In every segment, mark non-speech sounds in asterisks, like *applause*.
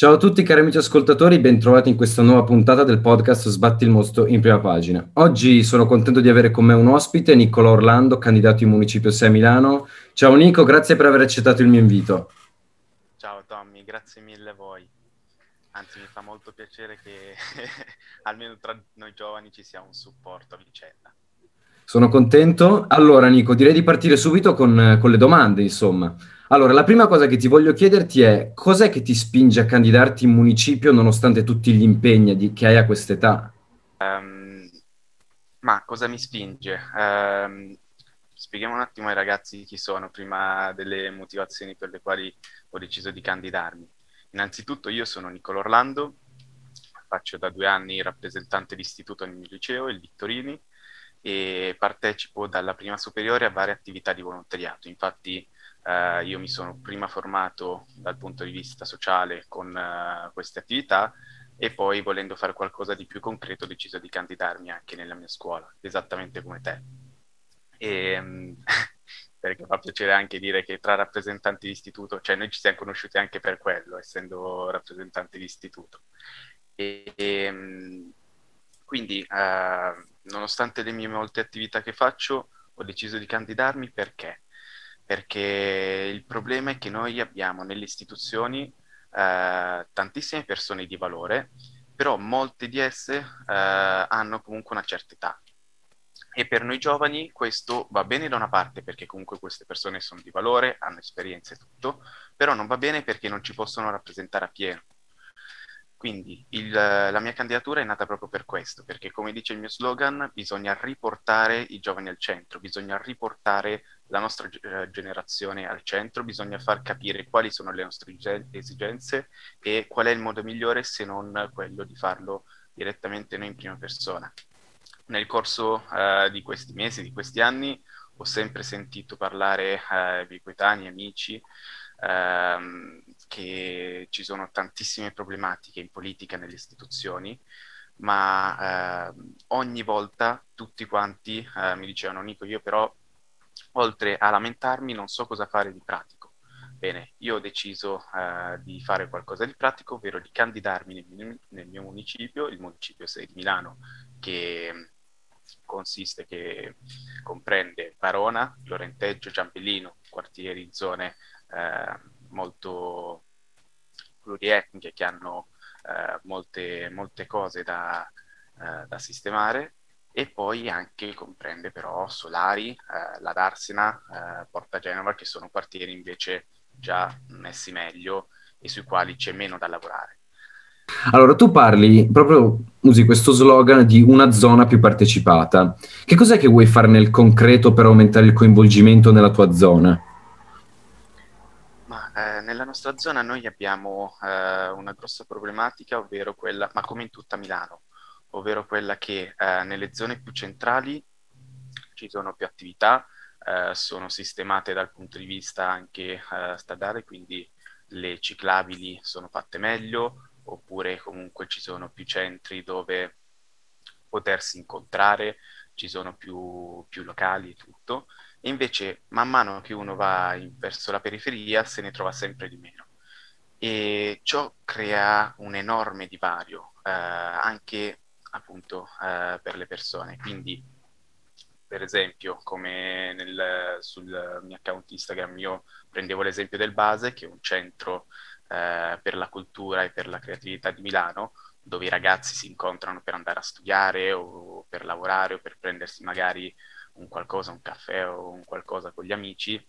Ciao a tutti cari amici ascoltatori, bentrovati in questa nuova puntata del podcast Sbatti il mostro in prima pagina. Oggi sono contento di avere con me un ospite, Nicola Orlando, candidato in Municipio 6 Milano. Ciao Nico, grazie per aver accettato il mio invito. Ciao Tommy, grazie mille a voi. Anzi, mi fa molto piacere che *laughs* almeno tra noi giovani ci sia un supporto a vicenda. Sono contento. Allora Nico, direi di partire subito con, con le domande, insomma. Allora, la prima cosa che ti voglio chiederti è cos'è che ti spinge a candidarti in municipio nonostante tutti gli impegni di, che hai a quest'età? Um, ma cosa mi spinge? Um, spieghiamo un attimo ai ragazzi chi sono prima delle motivazioni per le quali ho deciso di candidarmi. Innanzitutto io sono Nicolo Orlando, faccio da due anni rappresentante d'istituto nel mio liceo, il Vittorini, e partecipo dalla prima superiore a varie attività di volontariato. Infatti Uh, io mi sono prima formato dal punto di vista sociale con uh, queste attività e poi volendo fare qualcosa di più concreto ho deciso di candidarmi anche nella mia scuola, esattamente come te. E, um, *laughs* perché fa piacere anche dire che tra rappresentanti di istituto, cioè noi ci siamo conosciuti anche per quello, essendo rappresentanti di istituto. E, e, um, quindi, uh, nonostante le mie molte attività che faccio, ho deciso di candidarmi perché? Perché il problema è che noi abbiamo nelle istituzioni eh, tantissime persone di valore, però molte di esse eh, hanno comunque una certa età. E per noi giovani questo va bene da una parte perché comunque queste persone sono di valore, hanno esperienza e tutto, però non va bene perché non ci possono rappresentare a pieno. Quindi il, la mia candidatura è nata proprio per questo, perché come dice il mio slogan, bisogna riportare i giovani al centro, bisogna riportare la nostra eh, generazione al centro, bisogna far capire quali sono le nostre esigenze e qual è il modo migliore se non quello di farlo direttamente noi in prima persona. Nel corso eh, di questi mesi, di questi anni, ho sempre sentito parlare ai miei coetanei, amici, ehm, che ci sono tantissime problematiche in politica nelle istituzioni, ma eh, ogni volta tutti quanti eh, mi dicevano Nico, io però oltre a lamentarmi non so cosa fare di pratico. Bene, io ho deciso eh, di fare qualcosa di pratico, ovvero di candidarmi nel mio, nel mio municipio, il municipio 6 di Milano, che consiste, che comprende Barona, Lorenteggio, Giambellino, quartieri, zone eh, molto plurietniche che hanno eh, molte, molte, cose da, eh, da, sistemare e poi anche comprende però Solari, eh, la Darsena, eh, Porta Genova che sono quartieri invece già messi meglio e sui quali c'è meno da lavorare. Allora, tu parli, proprio usi questo slogan di una zona più partecipata. Che cos'è che vuoi fare nel concreto per aumentare il coinvolgimento nella tua zona? Eh, nella nostra zona noi abbiamo eh, una grossa problematica, ovvero quella, ma come in tutta Milano, ovvero quella che eh, nelle zone più centrali ci sono più attività, eh, sono sistemate dal punto di vista anche eh, stradale, quindi le ciclabili sono fatte meglio, oppure comunque ci sono più centri dove potersi incontrare, ci sono più, più locali e tutto e invece man mano che uno va in, verso la periferia se ne trova sempre di meno. E ciò crea un enorme divario eh, anche appunto eh, per le persone. Quindi, per esempio, come nel, sul mio account Instagram io prendevo l'esempio del Base, che è un centro eh, per la cultura e per la creatività di Milano, dove i ragazzi si incontrano per andare a studiare o per lavorare o per prendersi magari un qualcosa, un caffè o un qualcosa con gli amici,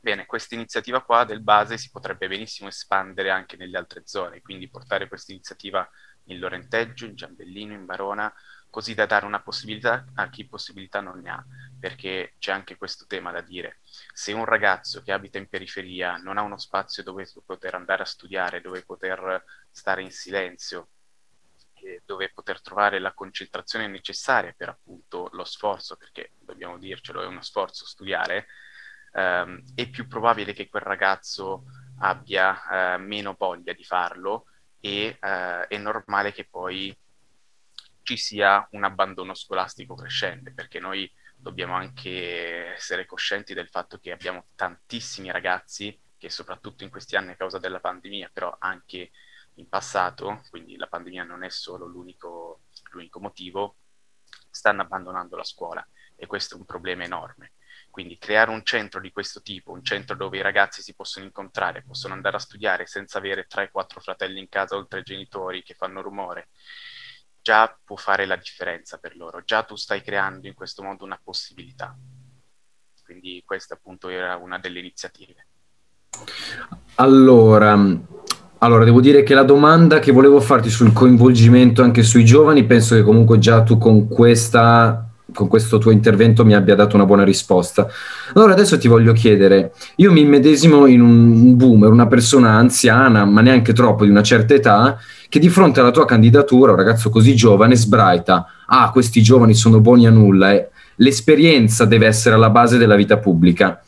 bene, questa iniziativa qua del base si potrebbe benissimo espandere anche nelle altre zone, quindi portare questa iniziativa in Lorenteggio, in Giambellino, in Barona, così da dare una possibilità a chi possibilità non ne ha, perché c'è anche questo tema da dire. Se un ragazzo che abita in periferia non ha uno spazio dove poter andare a studiare, dove poter stare in silenzio, dove poter trovare la concentrazione necessaria per appunto lo sforzo, perché dobbiamo dircelo, è uno sforzo studiare, ehm, è più probabile che quel ragazzo abbia eh, meno voglia di farlo e eh, è normale che poi ci sia un abbandono scolastico crescente, perché noi dobbiamo anche essere coscienti del fatto che abbiamo tantissimi ragazzi che soprattutto in questi anni a causa della pandemia, però anche in passato, quindi la pandemia non è solo l'unico, l'unico motivo, stanno abbandonando la scuola e questo è un problema enorme. Quindi creare un centro di questo tipo, un centro dove i ragazzi si possono incontrare, possono andare a studiare senza avere 3-4 fratelli in casa oltre ai genitori che fanno rumore, già può fare la differenza per loro, già tu stai creando in questo modo una possibilità. Quindi questa appunto era una delle iniziative. Allora, allora, devo dire che la domanda che volevo farti sul coinvolgimento anche sui giovani, penso che comunque già tu con questa con questo tuo intervento mi abbia dato una buona risposta. Allora adesso ti voglio chiedere, io mi immedesimo in un boomer, una persona anziana, ma neanche troppo di una certa età, che di fronte alla tua candidatura, un ragazzo così giovane, sbraita, ah, questi giovani sono buoni a nulla, e l'esperienza deve essere alla base della vita pubblica.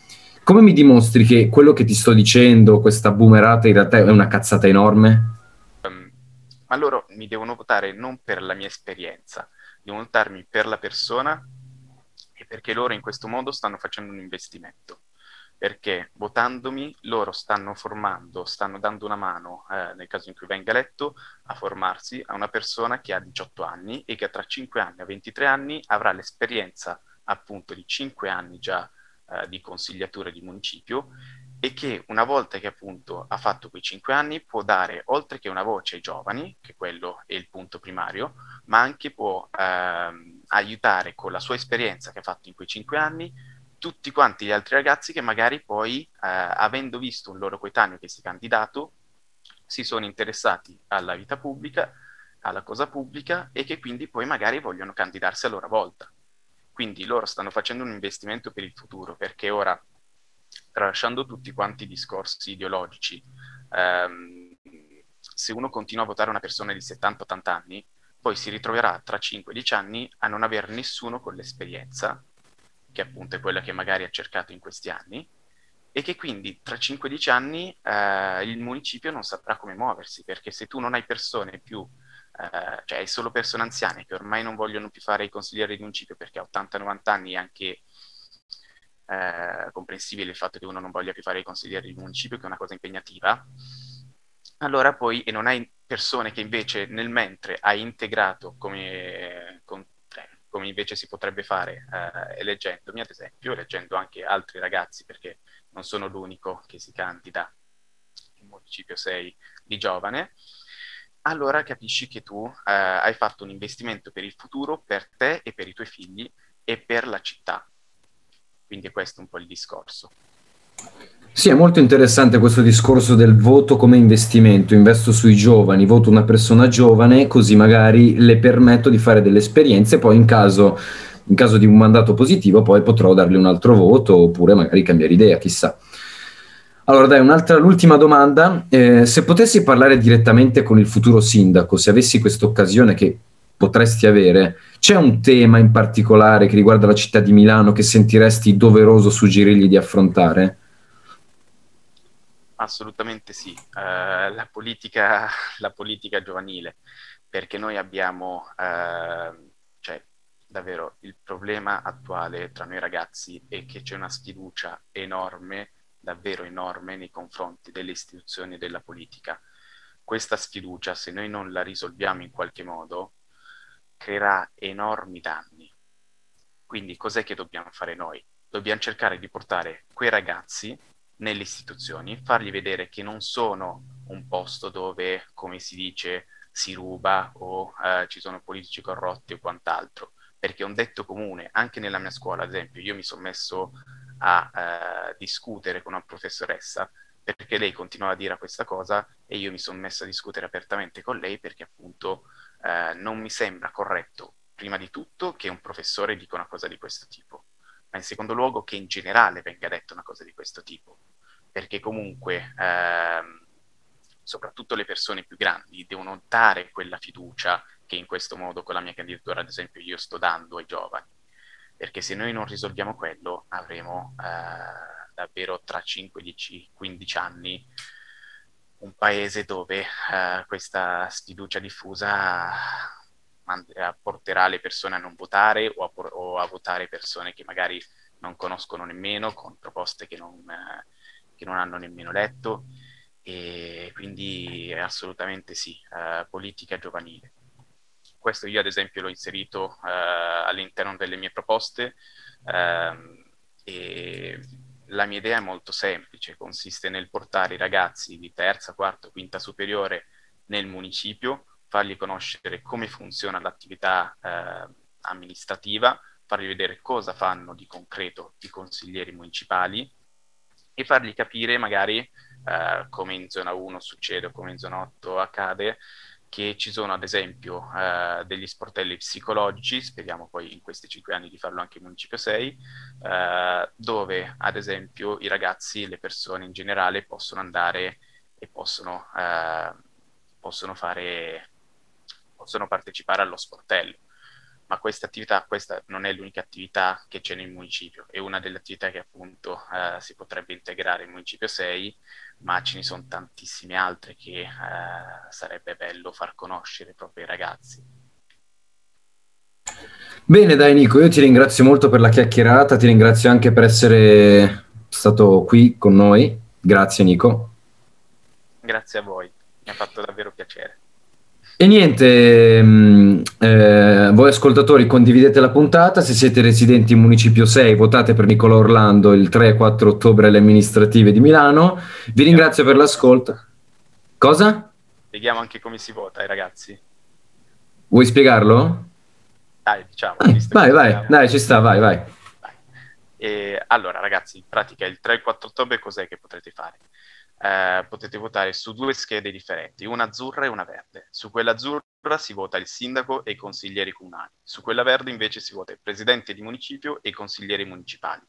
Come mi dimostri che quello che ti sto dicendo, questa boomerata, in realtà è una cazzata enorme? Um, ma loro mi devono votare non per la mia esperienza, di montarmi per la persona e perché loro in questo modo stanno facendo un investimento. Perché votandomi loro stanno formando, stanno dando una mano, eh, nel caso in cui venga eletto, a formarsi a una persona che ha 18 anni e che tra 5 anni a 23 anni avrà l'esperienza appunto di 5 anni già eh, di consigliatura di municipio e che una volta che appunto ha fatto quei cinque anni può dare oltre che una voce ai giovani, che quello è il punto primario, ma anche può ehm, aiutare con la sua esperienza che ha fatto in quei cinque anni tutti quanti gli altri ragazzi che magari poi, eh, avendo visto un loro coetaneo che si è candidato, si sono interessati alla vita pubblica, alla cosa pubblica e che quindi poi magari vogliono candidarsi a loro volta. Quindi loro stanno facendo un investimento per il futuro, perché ora tralasciando tutti quanti i discorsi ideologici, ehm, se uno continua a votare una persona di 70-80 anni, poi si ritroverà tra 5-10 anni a non avere nessuno con l'esperienza, che appunto è quella che magari ha cercato in questi anni, e che quindi tra 5-10 anni eh, il municipio non saprà come muoversi, perché se tu non hai persone più, eh, cioè hai solo persone anziane che ormai non vogliono più fare i consiglieri di municipio perché a 80-90 anni e anche eh, comprensibile il fatto che uno non voglia più fare i consiglieri di municipio, che è una cosa impegnativa, allora poi, e non hai persone che invece nel mentre hai integrato come, con, eh, come invece si potrebbe fare eh, eleggendomi, ad esempio, eleggendo anche altri ragazzi, perché non sono l'unico che si candida. In municipio 6 di giovane, allora capisci che tu eh, hai fatto un investimento per il futuro, per te e per i tuoi figli e per la città. Quindi questo è un po' il discorso. Sì, è molto interessante questo discorso del voto come investimento. Investo sui giovani, voto una persona giovane, così magari le permetto di fare delle esperienze, poi in caso, in caso di un mandato positivo poi potrò dargli un altro voto oppure magari cambiare idea, chissà. Allora dai, un'altra, l'ultima domanda. Eh, se potessi parlare direttamente con il futuro sindaco, se avessi questa occasione che potresti avere, c'è un tema in particolare che riguarda la città di Milano che sentiresti doveroso suggerirgli di affrontare? Assolutamente sì, uh, la, politica, *laughs* la, politica, giovanile, perché noi abbiamo, uh, cioè, davvero il problema attuale tra noi ragazzi è che c'è una sfiducia enorme, davvero enorme, nei confronti delle istituzioni e della politica. Questa sfiducia, se noi non la risolviamo in qualche modo, creerà enormi danni. Quindi cos'è che dobbiamo fare noi? Dobbiamo cercare di portare quei ragazzi nelle istituzioni, fargli vedere che non sono un posto dove, come si dice, si ruba o eh, ci sono politici corrotti o quant'altro, perché è un detto comune, anche nella mia scuola, ad esempio, io mi sono messo a eh, discutere con una professoressa perché lei continuava a dire questa cosa e io mi sono messo a discutere apertamente con lei perché appunto eh, non mi sembra corretto, prima di tutto, che un professore dica una cosa di questo tipo, ma in secondo luogo che in generale venga detta una cosa di questo tipo, perché comunque ehm, soprattutto le persone più grandi devono dare quella fiducia che in questo modo con la mia candidatura, ad esempio, io sto dando ai giovani, perché se noi non risolviamo quello avremo eh, davvero tra 5, 10, 15 anni un paese dove uh, questa sfiducia diffusa mand- porterà le persone a non votare o a, o a, votare persone che magari non conoscono nemmeno, con proposte che non, uh, che non hanno nemmeno letto. E quindi quindi assolutamente sì, eh, politica giovanile. Questo io ad esempio l'ho inserito eh, all'interno delle mie proposte ehm, e la mia idea è molto semplice, consiste nel portare i ragazzi di terza, quarta, quinta superiore nel municipio, fargli conoscere come funziona l'attività eh, amministrativa, fargli vedere cosa fanno di concreto i consiglieri municipali e fargli capire magari eh, come in zona 1 succede o come in zona 8 accade, che ci sono ad esempio eh, degli sportelli psicologici, speriamo poi in questi cinque anni di farlo anche in Municipio 6, eh, dove ad esempio i ragazzi, le persone in generale possono andare e possono, eh, possono, fare, possono partecipare allo sportello ma questa attività, questa non è l'unica attività che c'è nel municipio, è una delle attività che appunto eh, si potrebbe integrare in Municipio 6, ma ce ne sono tantissime altre che eh, sarebbe bello far conoscere proprio ai ragazzi. Bene, dai Nico, io ti ringrazio molto per la chiacchierata, ti ringrazio anche per essere stato qui con noi. Grazie Nico. Grazie a voi, mi ha fatto davvero piacere. E niente, mh, eh, voi ascoltatori condividete la puntata, se siete residenti in Municipio 6 votate per Nicola Orlando il 3 e 4 ottobre alle amministrative di Milano. Vi ringrazio per l'ascolto. Cosa? Spieghiamo anche come si vota ai ragazzi. Vuoi spiegarlo? Dai, diciamo. Eh, vai, vai, siamo... dai, ci sta, vai, vai. vai. E, allora, ragazzi, in pratica il 3 e 4 ottobre cos'è che potrete fare? Eh, potete votare su due schede differenti, una azzurra e una verde. Su quella azzurra si vota il sindaco e i consiglieri comunali, su quella verde invece si vota il presidente di municipio e i consiglieri municipali.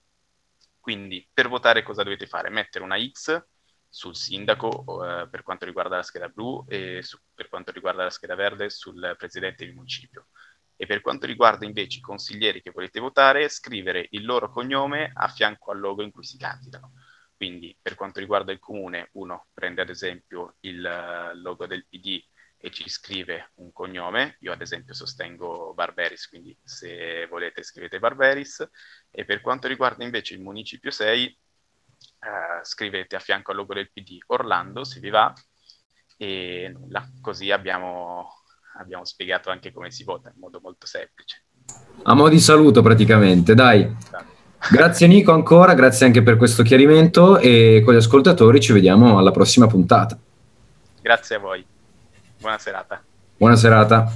Quindi per votare cosa dovete fare? Mettere una X sul sindaco eh, per quanto riguarda la scheda blu e su, per quanto riguarda la scheda verde sul presidente di municipio. E per quanto riguarda invece i consiglieri che volete votare, scrivere il loro cognome a fianco al logo in cui si candidano. Quindi per quanto riguarda il comune, uno prende ad esempio il eh, logo del PD e ci scrive un cognome. Io ad esempio sostengo Barberis, quindi se volete scrivete Barberis. E per quanto riguarda invece il Municipio 6, eh, scrivete a fianco al logo del PD Orlando, se vi va, e nulla. Così abbiamo, abbiamo spiegato anche come si vota in modo molto semplice. A mo' di saluto praticamente, dai. Esatto. Grazie Nico ancora, grazie anche per questo chiarimento e con gli ascoltatori ci vediamo alla prossima puntata. Grazie a voi. Buona serata. Buona serata.